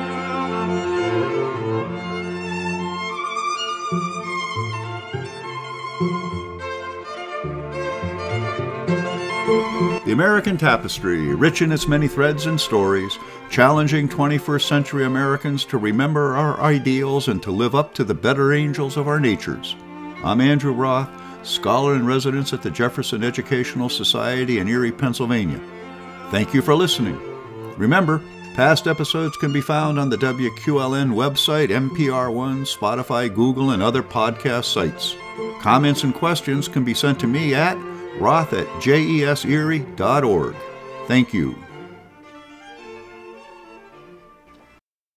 American Tapestry, rich in its many threads and stories, challenging 21st century Americans to remember our ideals and to live up to the better angels of our natures. I'm Andrew Roth, scholar in residence at the Jefferson Educational Society in Erie, Pennsylvania. Thank you for listening. Remember, past episodes can be found on the WQLN website, NPR One, Spotify, Google, and other podcast sites. Comments and questions can be sent to me at roth at jeserie.org. Thank you.